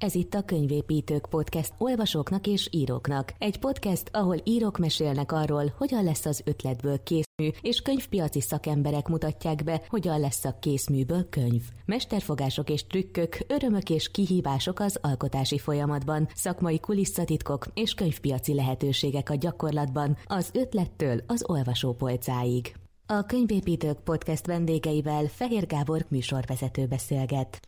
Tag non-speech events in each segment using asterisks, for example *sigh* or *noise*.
Ez itt a Könyvépítők Podcast olvasóknak és íróknak. Egy podcast, ahol írók mesélnek arról, hogyan lesz az ötletből készmű, és könyvpiaci szakemberek mutatják be, hogyan lesz a készműből könyv. Mesterfogások és trükkök, örömök és kihívások az alkotási folyamatban, szakmai kulisszatitkok és könyvpiaci lehetőségek a gyakorlatban, az ötlettől az olvasópolcáig. A Könyvépítők Podcast vendégeivel Fehér Gábor műsorvezető beszélget.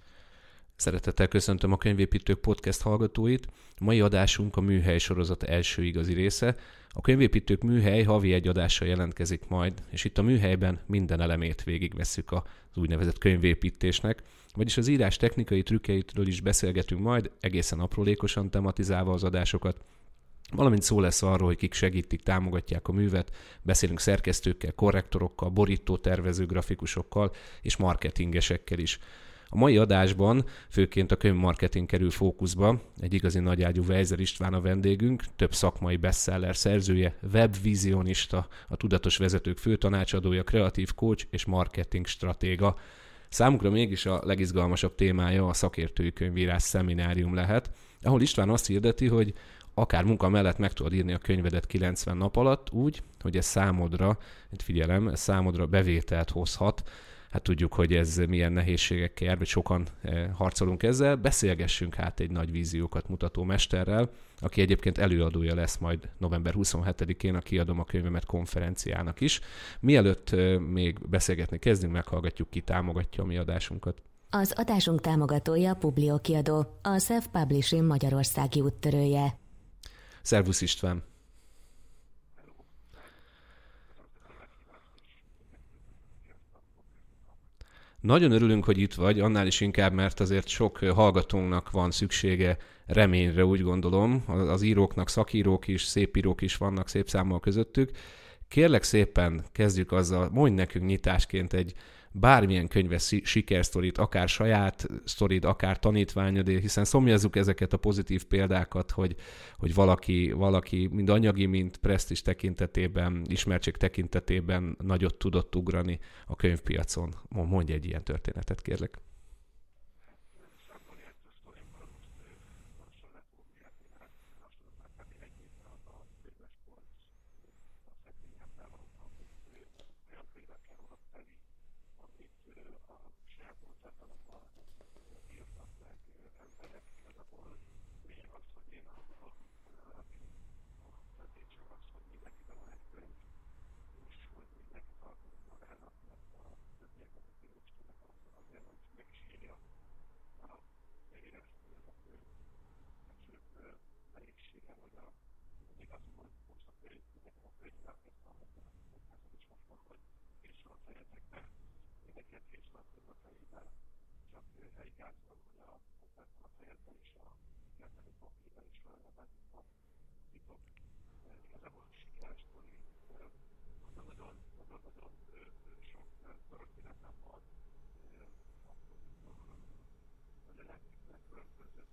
Szeretettel köszöntöm a Könyvépítők Podcast hallgatóit. A mai adásunk a műhely sorozat első igazi része. A Könyvépítők műhely havi egy adással jelentkezik majd, és itt a műhelyben minden elemét végigvesszük az úgynevezett könyvépítésnek, vagyis az írás technikai trükkeitről is beszélgetünk majd, egészen aprólékosan tematizálva az adásokat, valamint szó lesz arról, hogy kik segítik, támogatják a művet, beszélünk szerkesztőkkel, korrektorokkal, borító tervező grafikusokkal és marketingesekkel is. A mai adásban főként a könyvmarketing kerül fókuszba, egy igazi nagyágyú Weiser István a vendégünk, több szakmai bestseller szerzője, webvizionista, a tudatos vezetők főtanácsadója, kreatív coach és marketing stratéga. Számukra mégis a legizgalmasabb témája a szakértői könyvírás szeminárium lehet, ahol István azt hirdeti, hogy akár munka mellett meg tudod írni a könyvedet 90 nap alatt úgy, hogy ez számodra, egy figyelem, ez számodra bevételt hozhat, hát tudjuk, hogy ez milyen nehézségekkel jár, vagy sokan eh, harcolunk ezzel. Beszélgessünk hát egy nagy víziókat mutató mesterrel, aki egyébként előadója lesz majd november 27-én a Kiadom a könyvemet konferenciának is. Mielőtt eh, még beszélgetni kezdünk, meghallgatjuk ki támogatja a mi adásunkat. Az adásunk támogatója Publio kiadó, a Self-Publishing Magyarországi úttörője. Szervusz István! Nagyon örülünk, hogy itt vagy, annál is inkább, mert azért sok hallgatónak van szüksége reményre, úgy gondolom. Az íróknak szakírók is, szépírók is vannak szép számmal közöttük. Kérlek szépen kezdjük azzal, mondj nekünk nyitásként egy bármilyen könyve sikersztorit, akár saját sztorid, akár tanítványod, hiszen szomjazzuk ezeket a pozitív példákat, hogy, hogy valaki, valaki mind anyagi, mind presztis tekintetében, ismertség tekintetében nagyot tudott ugrani a könyvpiacon. Mondj egy ilyen történetet, kérlek. mert csak egy gázban, hogy a, a fejedben is, a kettőnk papírban is felvetettük a titok. Igazából sikeres sztori, az nagyon, az nagyon sok történetem van, akkor, hogy a legtöbbnek különbözött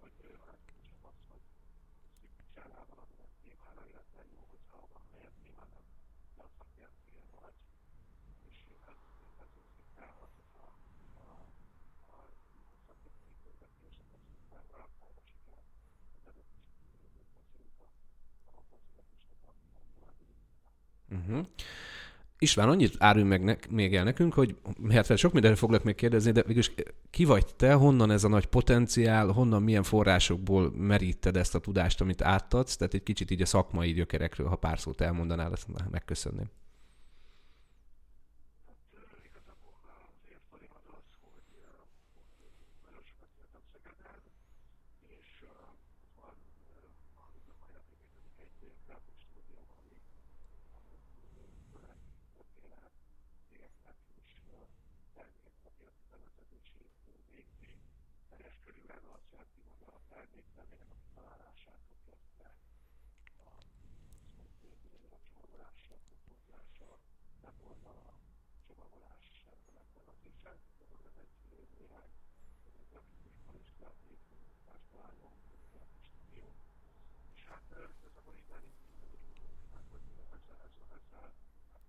hogy ő hát csak az, hogy szükségában az, hogy még hála életben jó, hogy Mm-hmm. István, annyit árulj meg ne, még el nekünk, hogy hát sok mindenre foglak még kérdezni, de végülis eh, ki vagy te, honnan ez a nagy potenciál, honnan milyen forrásokból meríted ezt a tudást, amit átadsz, tehát egy kicsit így a szakmai gyökerekről, ha pár szót elmondanál, azt megköszönném. volna a csomagolás megvan az is, ez egy néhány grafikusban is látnék, más találom, a stúdió. És hát ez a monitári hát hogy ezzel, ezzel, ezzel, hát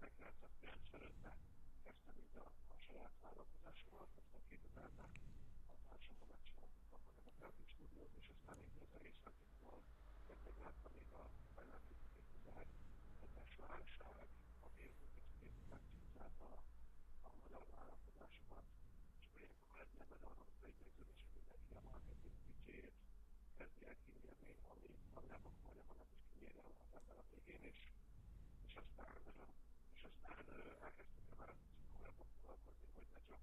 1995-ben kezdtem így a, a saját vállalkozásomat, aztán 2000-ben a társammal megcsináltuk a Magnetic Stúdiót, és aztán így ez a részletékkal, mert megláttam még a válság, ami megcsúszálta a magyar vállalkozásokat, és projektben lenne benne az amerikai megződés, hogy mindenki a marketing büdzséjét kezdi el kinyerni, ami nagyjából majdnem annak is kinyerje az ember a végén is, és aztán, és aztán elkezdtünk a vállalkozókkal foglalkozni, hogy ne csak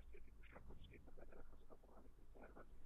esztétikusak, hogy szépen legyenek azok a valamikor tervezők,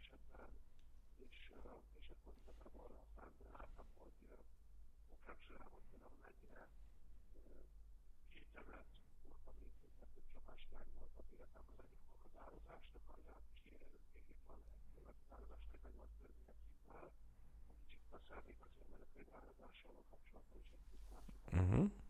és, és akkor igazából aztán láttam, hogy Okácsra, hogy például mennyire kétem lett, volt a még több csapáslány volt az életem az egyik meghatározásnak, a jelentésére van egy meghatározásnak, meg volt törvények szintnál, kicsit beszélnék az én menekülvározással kapcsolatban is egy kicsit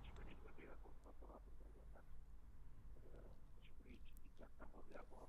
és akkor így, így lettem nagyjából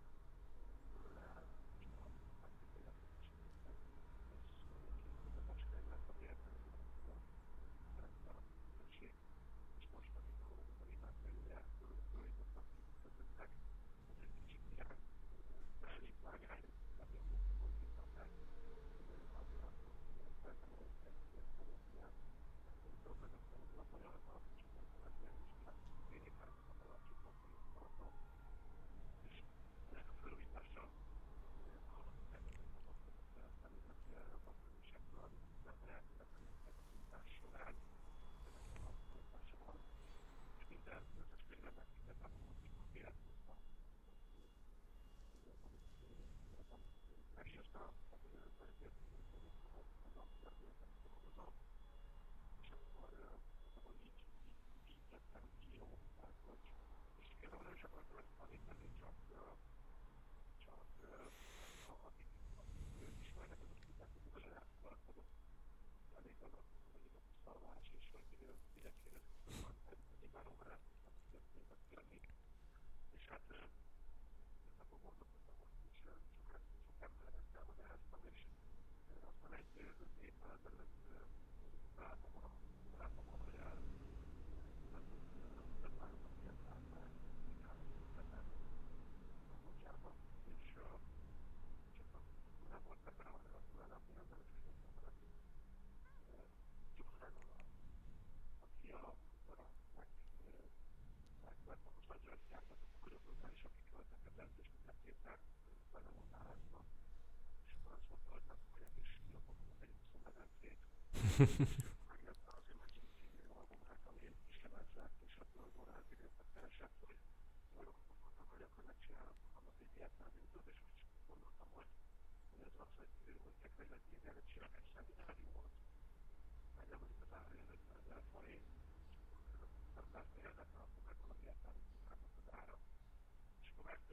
és hát Yeah. dolgozom, és akik voltak ebben, és nem képták, hanem a nálazban. És akkor azt mondta, hogy nem fogják, és jobbak a egy 20 medencét. Thank you.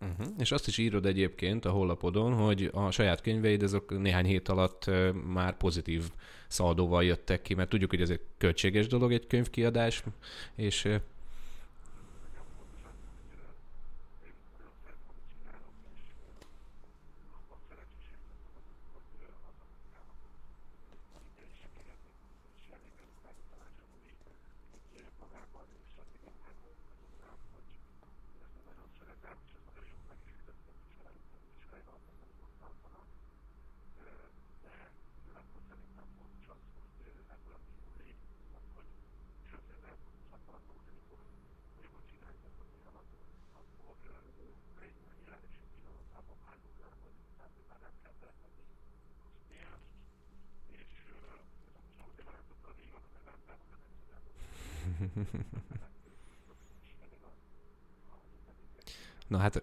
Uh-huh. És azt is írod egyébként a honlapodon, hogy a saját könyveid azok néhány hét alatt már pozitív szaldóval jöttek ki, mert tudjuk, hogy ez egy költséges dolog egy könyvkiadás, és *laughs* Na hát...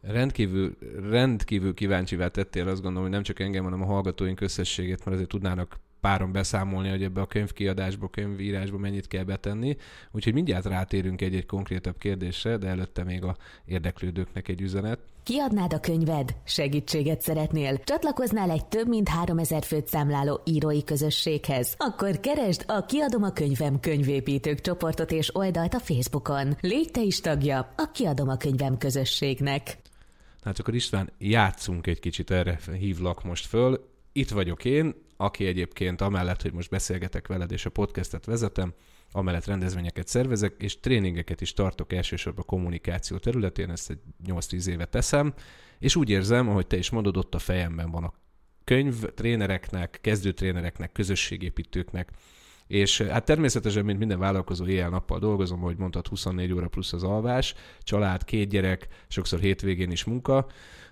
Rendkívül, rendkívül kíváncsivá tettél, azt gondolom, hogy nem csak engem, hanem a hallgatóink összességét, mert azért tudnának páron beszámolni, hogy ebbe a könyvkiadásba, könyvírásba mennyit kell betenni. Úgyhogy mindjárt rátérünk egy-egy konkrétabb kérdésre, de előtte még a érdeklődőknek egy üzenet. Kiadnád a könyved? Segítséget szeretnél? Csatlakoznál egy több mint 3000 főt számláló írói közösséghez? Akkor keresd a Kiadom a könyvem könyvépítők csoportot és oldalt a Facebookon. Légy te is tagja a Kiadom a könyvem közösségnek. Hát akkor István, játszunk egy kicsit, erre hívlak most föl. Itt vagyok én, aki egyébként amellett, hogy most beszélgetek veled és a podcastet vezetem, amellett rendezvényeket szervezek, és tréningeket is tartok elsősorban kommunikáció területén, ezt egy 8-10 éve teszem, és úgy érzem, ahogy te is mondod, ott a fejemben van a könyv trénereknek, kezdőtrénereknek, közösségépítőknek, és hát természetesen, mint minden vállalkozó, éjjel-nappal dolgozom, ahogy mondtad, 24 óra plusz az alvás, család, két gyerek, sokszor hétvégén is munka,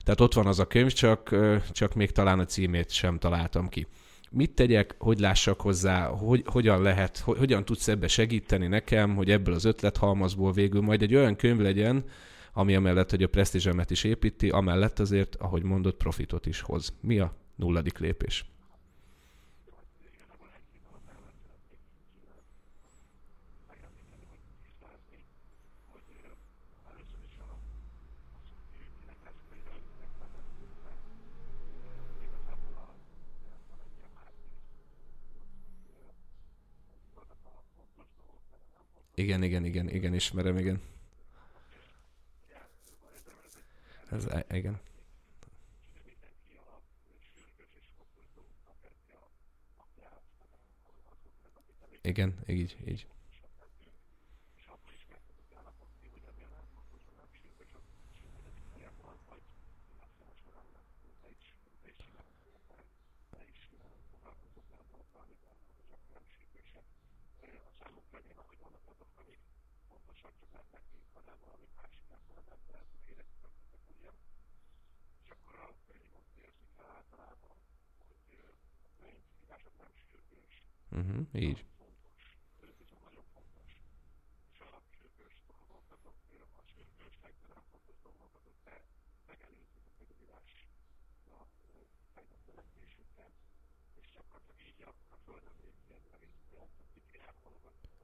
tehát ott van az a könyv, csak, csak még talán a címét sem találtam ki. Mit tegyek, hogy lássak hozzá, hogy, hogyan lehet, hogy, hogyan tudsz ebbe segíteni nekem, hogy ebből az ötlethalmazból végül majd egy olyan könyv legyen, ami amellett, hogy a presztízsemet is építi, amellett azért, ahogy mondott, profitot is hoz. Mi a nulladik lépés? Igen, igen, igen, igen, ismerem, igen. Ez, e, igen. Igen, így, így. Uh-huh, így.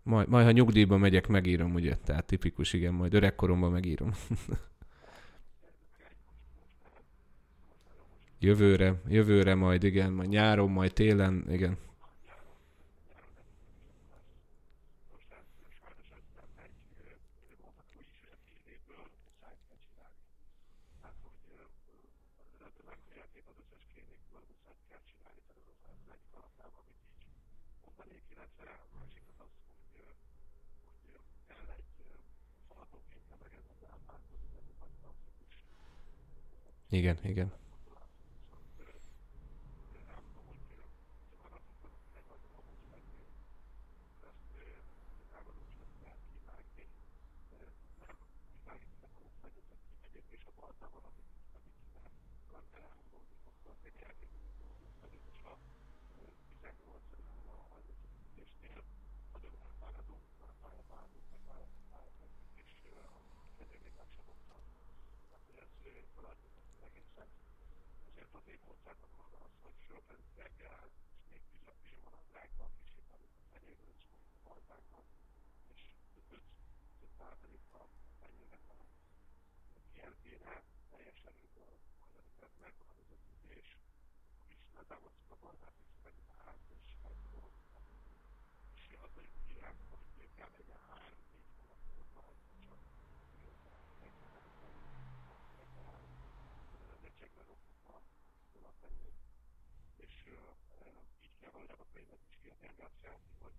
Majd, majd, ha nyugdíjba megyek, megírom, ugye? Tehát tipikus, igen, majd öregkoromban megírom. *laughs* jövőre, jövőre majd, igen, majd nyáron, majd télen, igen. Igen, igen. százalékkal megnövekedett a kértére, teljesen önkölönített meg az ötözés, és ne támasztjuk a barát is meg a ház és hajtó. És az egy kérem, hogy még kell legyen három-négy hónapot, csak lecsegve rokokba tudnak lenni. És így kell valójában a pénzet is kiadni, mert jelenti, hogy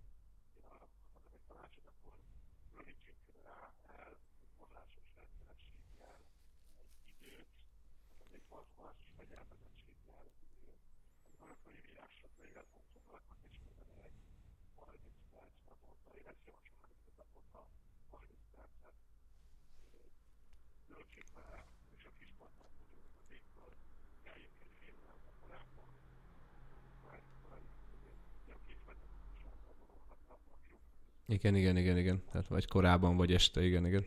Igen, igen, igen, igen. Tehát vagy korábban, vagy este, igen, igen.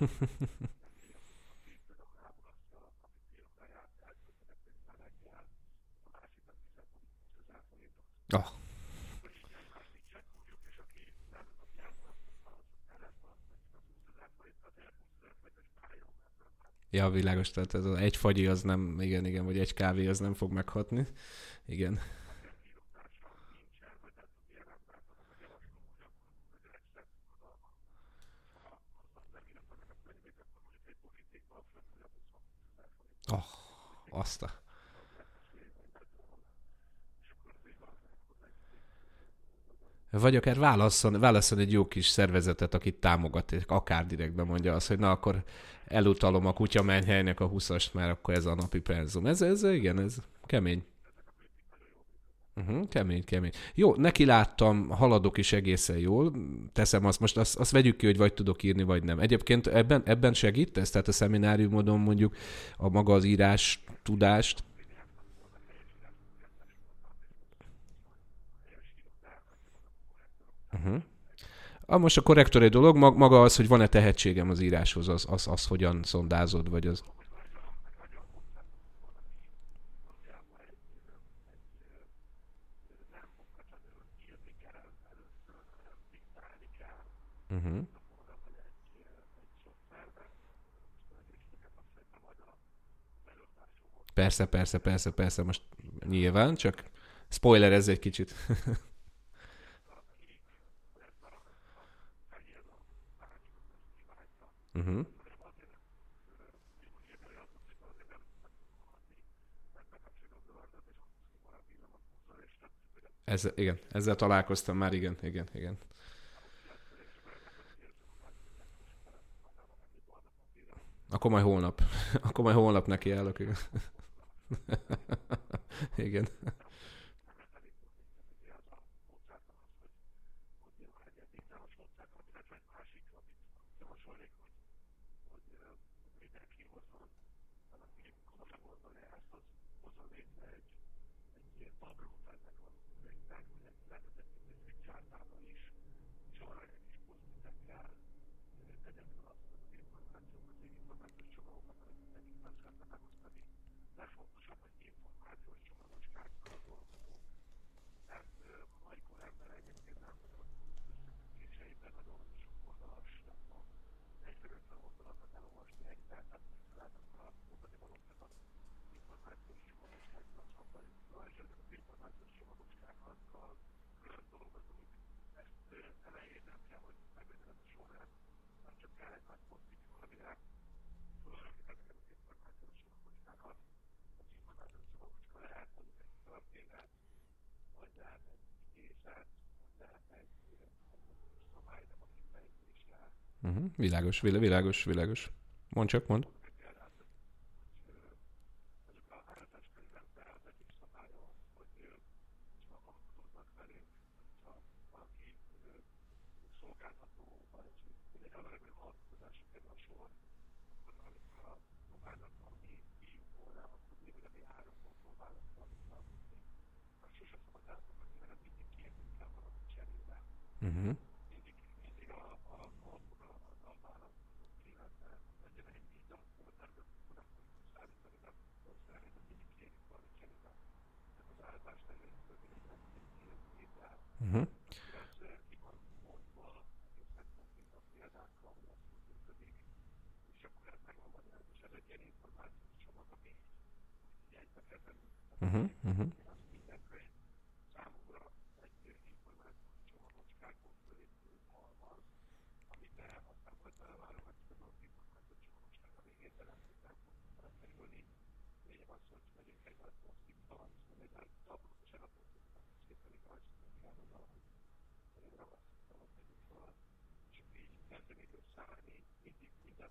Ha ha ha ha. Ja, világos, tehát ez egy fagyi az nem, igen, igen, vagy egy kávé az nem fog meghatni. Igen. Oh, azt a... Vagy akár válasszon, válasszon egy jó kis szervezetet, akit támogat, akár direktben mondja azt, hogy na akkor elutalom a kutya mennyhelynek a 20 mert akkor ez a napi penzum. Ez, ez igen, ez kemény. Uh-huh, kemény, kemény. Jó, neki láttam, haladok is egészen jól. Teszem azt, most azt, azt vegyük ki, hogy vagy tudok írni, vagy nem. Egyébként ebben, ebben segítesz? Tehát a szemináriumodon mondjuk a maga az írás tudást? Uh-huh. A, most a korrektor egy dolog, maga az, hogy van-e tehetségem az íráshoz, az, az, az hogyan szondázod, vagy az... Uh-huh. Persze, persze, persze, persze, most nyilván, csak spoiler ez egy kicsit. *laughs* uh-huh. Ez, igen, ezzel találkoztam már, igen, igen, igen. Akkor majd holnap. *laughs* Akkor majd holnap neki állok. Igen. *laughs* igen. Uh-huh. Világos, világos, világos. Mond csak, mond. Uh-huh, uh-huh. mindig minden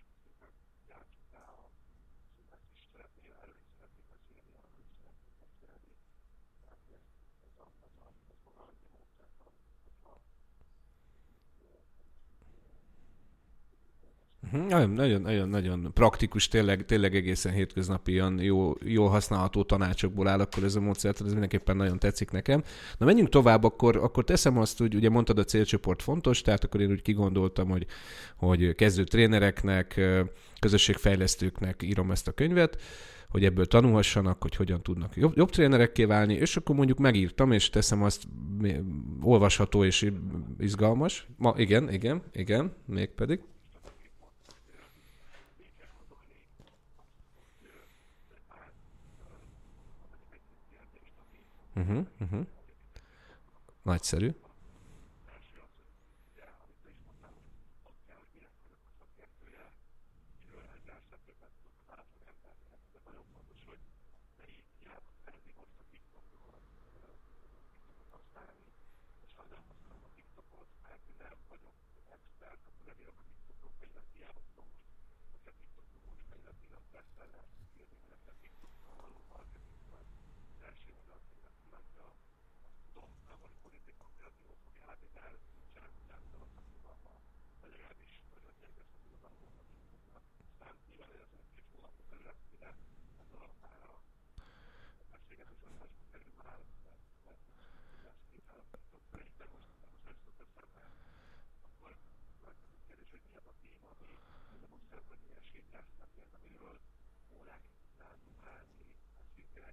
Mhm, Nagyon-nagyon-nagyon praktikus, tényleg, tényleg egészen hétköznapi ilyen jó, jól használható tanácsokból áll, akkor ez a módszertan, ez mindenképpen nagyon tetszik nekem. Na menjünk tovább, akkor, akkor teszem azt, hogy ugye mondtad a célcsoport fontos, tehát akkor én úgy kigondoltam, hogy, hogy kezdő trénereknek, közösségfejlesztőknek írom ezt a könyvet, hogy ebből tanulhassanak, hogy hogyan tudnak jobb, jobb trénerekké válni, és akkor mondjuk megírtam, és teszem azt olvasható és izgalmas. Ma, igen, igen, igen, mégpedig. Uh-huh, uh-huh. Nagyszerű. amiről órák, látunk, házi, szintén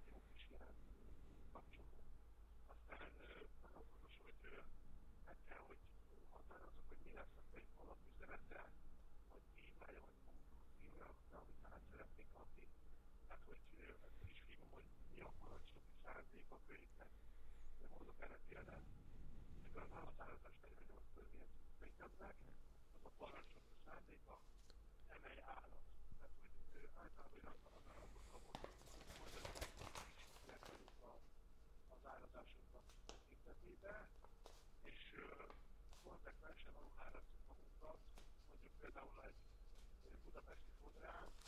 beletére igazán a 158 törvényt védkeznek, az a parancsok a szándéka emelj állat. Tehát, hogy ő általában olyan az állatban kapott, hogy megtanulta az állatásokat tekintetébe, és konzekvensen való állatot magunkat, mondjuk például egy budapesti fodrász,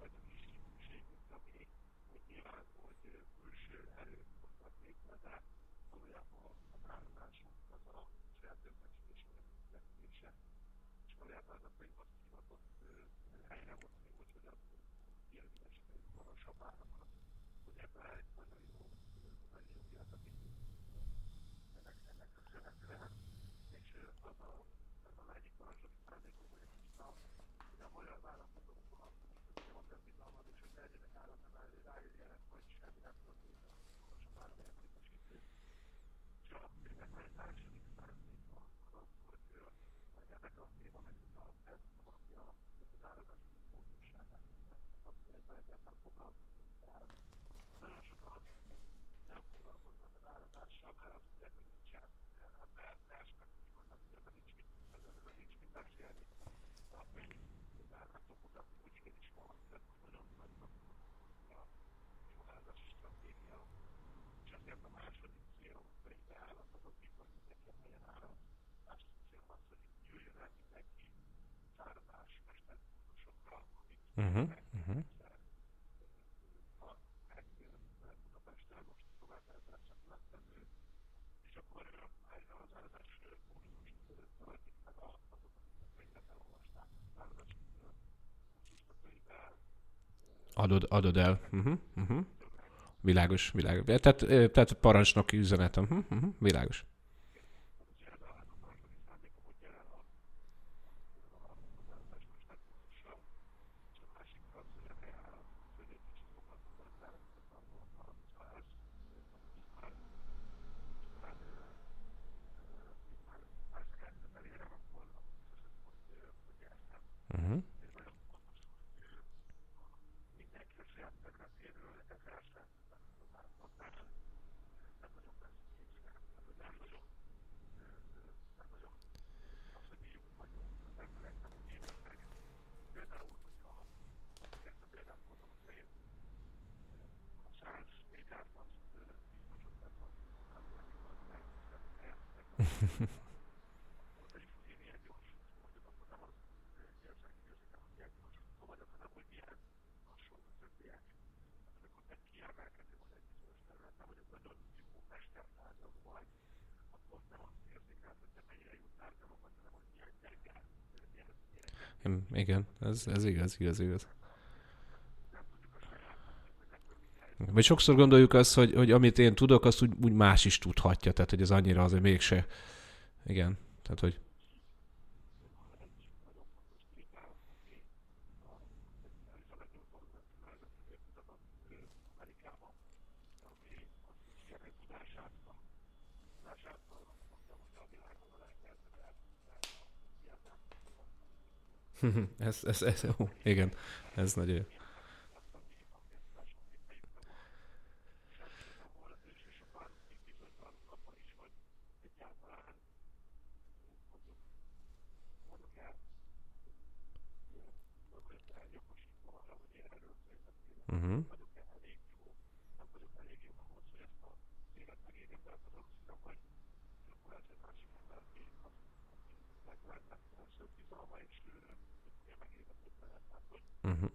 vagy a szükségünk, ami úgy nyilván, hogy külső erők hoznak létre, de valójában az állomásunk az a fertőzés megfektése, és valójában az a könyv azt hivatott helyre hozni, úgyhogy az érvényesíteni magasabb árakat, hogy ebben egy nagyon jó, nagyon jó életet ennek, ennek a követően, és az a, az a egyik másik szándékom, hogy a magyar Köszönöm a második. Uh-huh, uh-huh. Adod, adod el. Uh-huh, uh-huh. Világos, világos. Tehát, tehát parancsnoki üzenetem. Uh-huh, uh-huh. Világos. Igen, ez, ez igaz, igaz, igaz. Vagy sokszor gondoljuk azt, hogy, hogy amit én tudok, azt úgy, úgy más is tudhatja, tehát hogy ez annyira azért mégse. Igen, tehát hogy *laughs* ez, ez, ez, ó, igen, ez nagyon jó. Uh-huh. Uh-huh.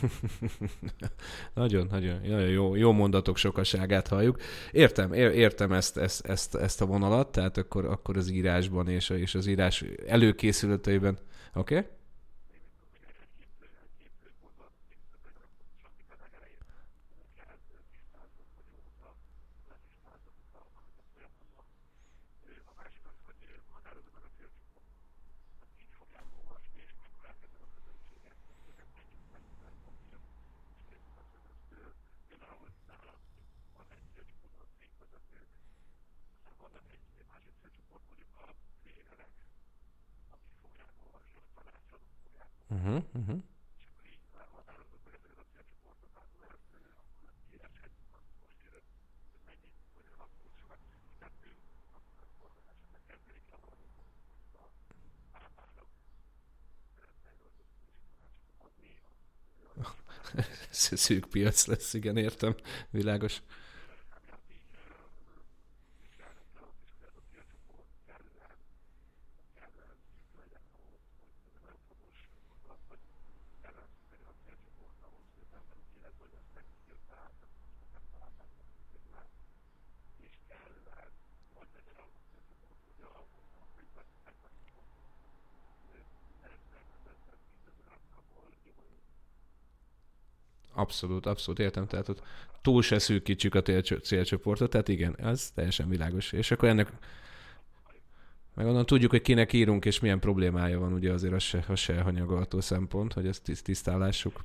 *laughs* nagyon, nagyon, nagyon jó, jó mondatok sokaságát halljuk. Értem, értem ezt, ezt, ezt, ezt a vonalat, tehát akkor, akkor az írásban és, és az írás előkészületeiben. Oké? Okay? *laughs* Uh-huh. Szűk piac lesz, igen, értem, világos. Abszolút, abszolút értem. Tehát ott túl se szűkítsük a célcsoportot, tehát igen, ez teljesen világos. És akkor ennek meg onnan tudjuk, hogy kinek írunk, és milyen problémája van, ugye azért az se, az se hanyagolható szempont, hogy ezt tisztálássuk.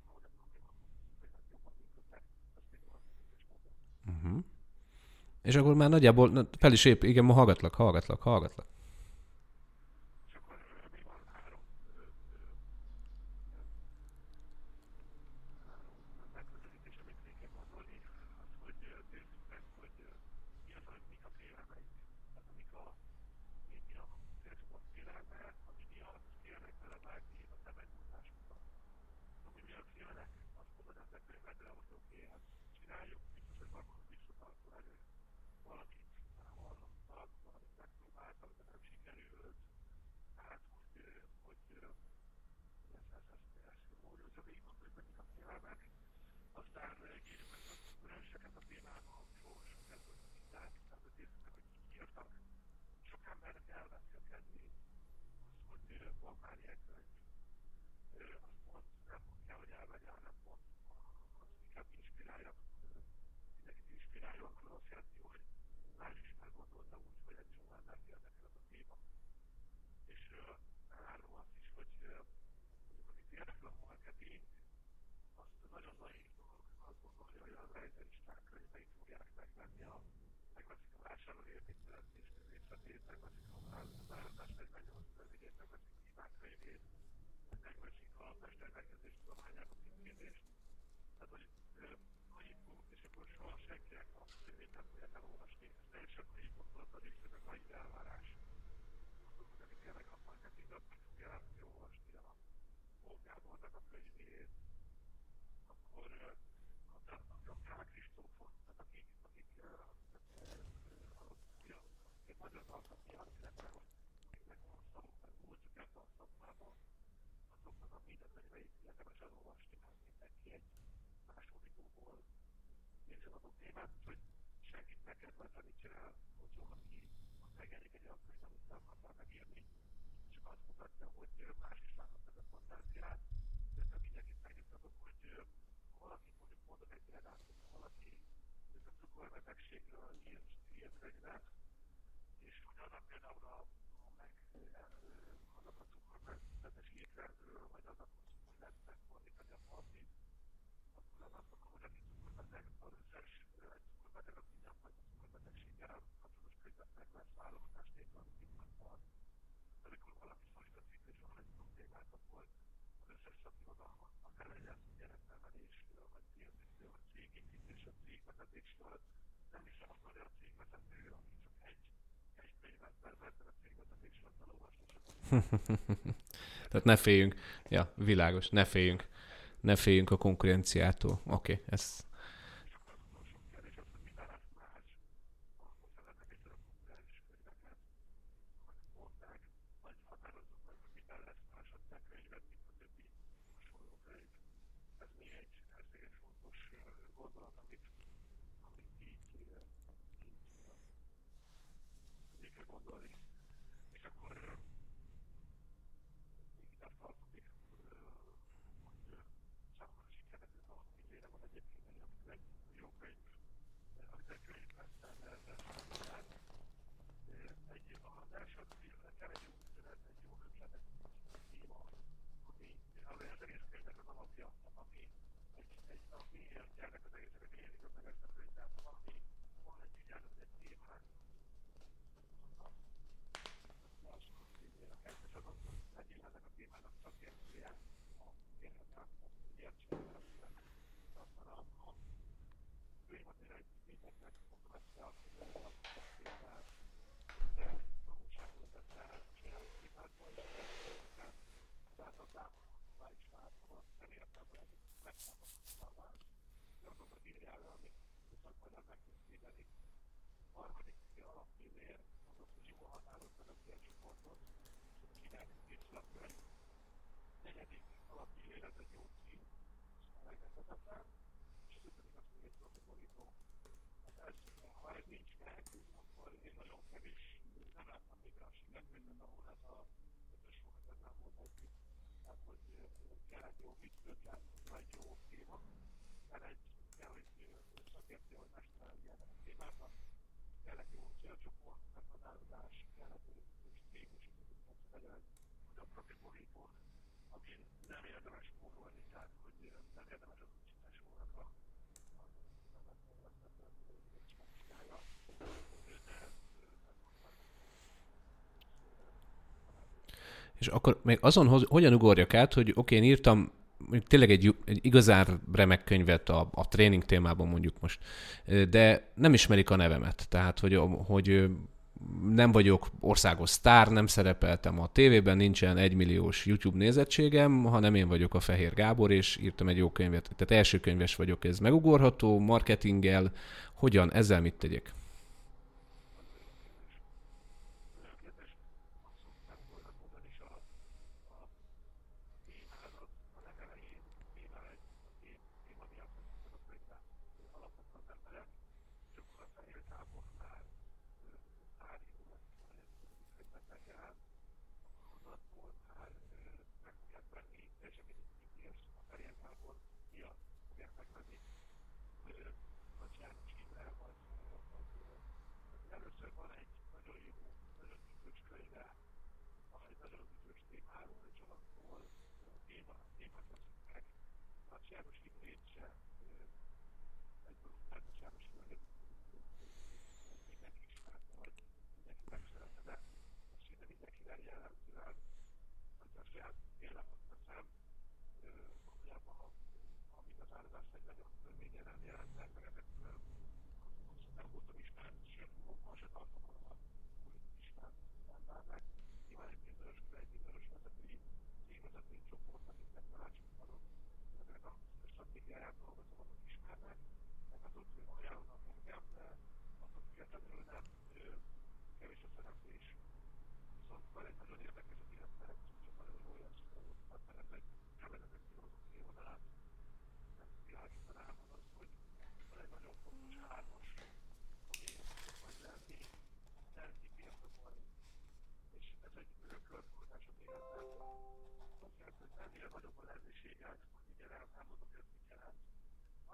És akkor már nagyjából na, fel is épp, igen, ma hallgatlak, hallgatlak, hallgatlak. Csináljuk, Valamit már hallottak, hogy, hogy ö, ez, ez, ez, ez jó, hogy ez a végig hogy mik a félelmek. Aztán meg a konkurenseket a témában, olvassuk el, hogy tehát hogy hogy. Sok az, hogy van már ilyen könyv. Ö, Azt pont nem kell, hogy elvegye, hanem pont az inkább inspirálja. Ö, Mindenkit inspirálja, akkor azt jelenti, hogy más is meggondolta úgy, hogy egy csomó embert érdekel ez a téma. És ö, elárulom azt is, hogy mondjuk akit érdekel a marketing, azt nagyon naív dolog azt gondolni, hogy a rejtelisták könyveit fogják megvenni a megveszik a vásárló értékteremtés részletét, megveszik a választás 48 vezényét, megveszik a hibák könyvét, megveszik a mestermegkezdés tudományának intézést. Tehát, hogy fogok, és akkor soha senkinek a könyvét nem fogják elolvasni. Ez teljesen naív gondolat, és ez a naív elvárás. A a a a, a, a a a érdemes elolvasni, mert megkedvelteni csinál, hogy jó, aki azt megjelenik egy olyan könyv, amit nem akar megírni, azt mutatja, hogy más is láthat ebben fantáziát, de mindenkit megnyugtatok, hogy valaki mondjuk mondok egy példát, hogy valaki mondjuk a cukorbetegségről ír, ír könyvet, és hogy annak például a, a meg, annak a cukormentes étrendről, vagy annak, hogy lehet megfordítani a fordít, akkor annak, hogy aki cukorbeteg, az összes ö, egy cukorbeteg, aki nem vagy a cukorbetegséggel kapcsolatos könyvet megvesz válogatás nélkül, amit itt van. De amikor valaki szorít a cikk, és van egy problémát, akkor az összes szakirodalmat, akár legyen szó gyereknevelésről, vagy pénzügyről, vagy cégépítés, vagy cégvezetésről, nem is azt mondja a cégvezető, aki csak egy, egy könyvet tervezett a felolvasni, csak Tehát ne féljünk. Ja, világos, ne féljünk. Ne féljünk a konkurenciától. Oké, okay, ez... csak az utolsó kérdés az, hogy minden lesz más, akkor szeretnek egy olyan konkurenciális könyveket, amit mondták, vagy határozzuk meg, hogy minden lesz más a te könyved, mint a többi hasonló könyv. Ez még egy, ez még egy fontos ö, gondolat, amit, amit így, ö, így ö, végig kell gondolni. És akkor ö, még ide tartozik, ö, hogy ö, számomra sikerült a idére van egyébként egy, amit egy jó könyv, ö, amit egy könyv lesz, tehát tehát egy az első filmnek egy jó üzenet, egy jó ötlet, egy téma, ami ami az egész könyvnek az alapja, ami egy, egy ami gyermek az egészeket élik meg ezt a könyvet, ami van egy ügyelet, egy témák, az a kettes adatot legyél ennek a témának szakértője, a tényleg miért csinálják, aztán a, a könyv azért egy nagyon kevés, nem láttam még a sikerkönyvet, ahol ez a ötös fogat, ez nem volt együtt. Tehát, hogy kell egy jó vicc, kell egy jó téma, kell egy, kell, ö, szakértő, hogy mesterelni ennek a témában, kellett jó célcsoport, meghatározás, kellett stílus, legyen egy olyan profi borító, amin nem érdemes spórolni, tehát hogy nem érdemes az És akkor még azon hogyan ugorjak át, hogy oké, én írtam mondjuk tényleg egy, egy igazán remek könyvet a, a tréning témában mondjuk most, de nem ismerik a nevemet. Tehát, hogy, hogy nem vagyok országos sztár, nem szerepeltem a tévében, nincsen egymilliós YouTube nézettségem, hanem én vagyok a Fehér Gábor, és írtam egy jó könyvet. Tehát első könyves vagyok, ez megugorható, marketinggel, hogyan, ezzel mit tegyek? figyelem dolgozókat ismernek, meg az ott munkájának engem, de azok függetlenül nem kevés a szereplés. Viszont van egy nagyon érdekes az életterek, csak a nagyon olyan szóval, mert egy keveredek filozófia vonalát, nem világítanám az, hogy van egy nagyon fontos hármas, ami vagy lelki, lelki piacokon, és ez egy örökölforgás az életben. Azt jelenti, hogy ennél nagyobb a lehetősége,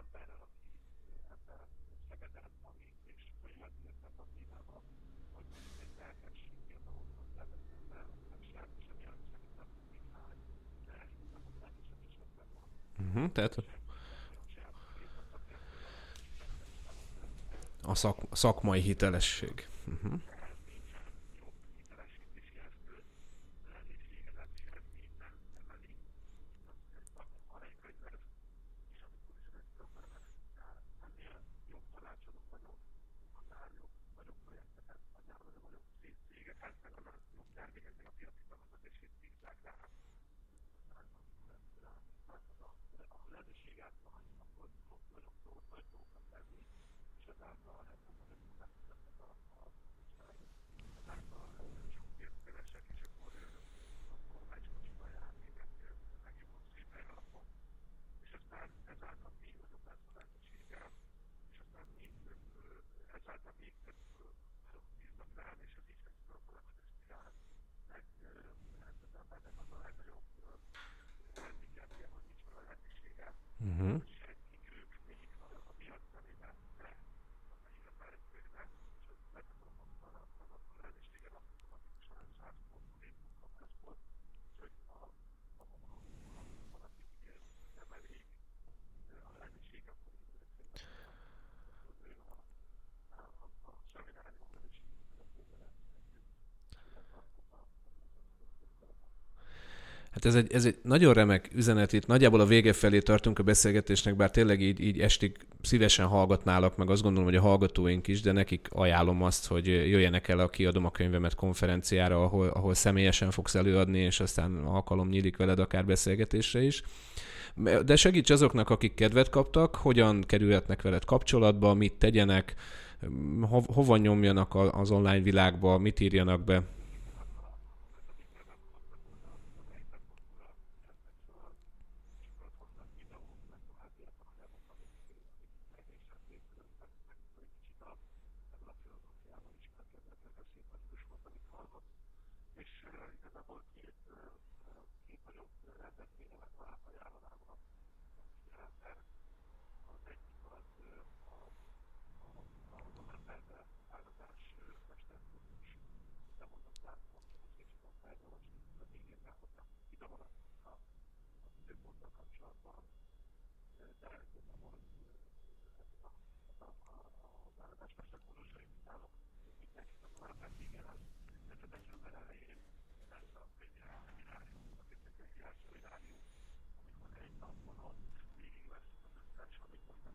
emberrel, aki ebben Szegeden tanít, és hogy hát értem a Kínában, Uh-huh, tehát a szak, szakmai hitelesség. Uh-huh. Hát ez egy, ez egy nagyon remek üzenet, itt nagyjából a vége felé tartunk a beszélgetésnek, bár tényleg így, így estig szívesen hallgatnálak, meg azt gondolom, hogy a hallgatóink is, de nekik ajánlom azt, hogy jöjjenek el a Kiadom a könyvemet konferenciára, ahol, ahol személyesen fogsz előadni, és aztán alkalom nyílik veled akár beszélgetésre is. De segíts azoknak, akik kedvet kaptak, hogyan kerülhetnek veled kapcsolatba, mit tegyenek, ho- hova nyomjanak az online világba, mit írjanak be.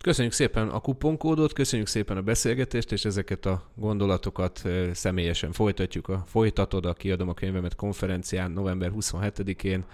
Köszönjük szépen a kuponkódot, köszönjük szépen a beszélgetést, és ezeket a gondolatokat személyesen folytatjuk. A folytatod a Kiadom a könyvemet konferencián november 27-én.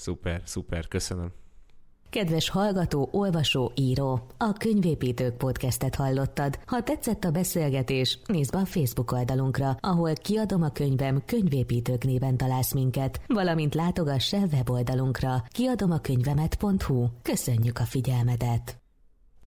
Szuper, szuper, köszönöm. Kedves hallgató, olvasó, író, a Könyvépítők podcastet hallottad. Ha tetszett a beszélgetés, nézd be a Facebook oldalunkra, ahol kiadom a könyvem Könyvépítők néven találsz minket, valamint látogass el weboldalunkra kiadomakönyvemet.hu. Köszönjük a figyelmedet!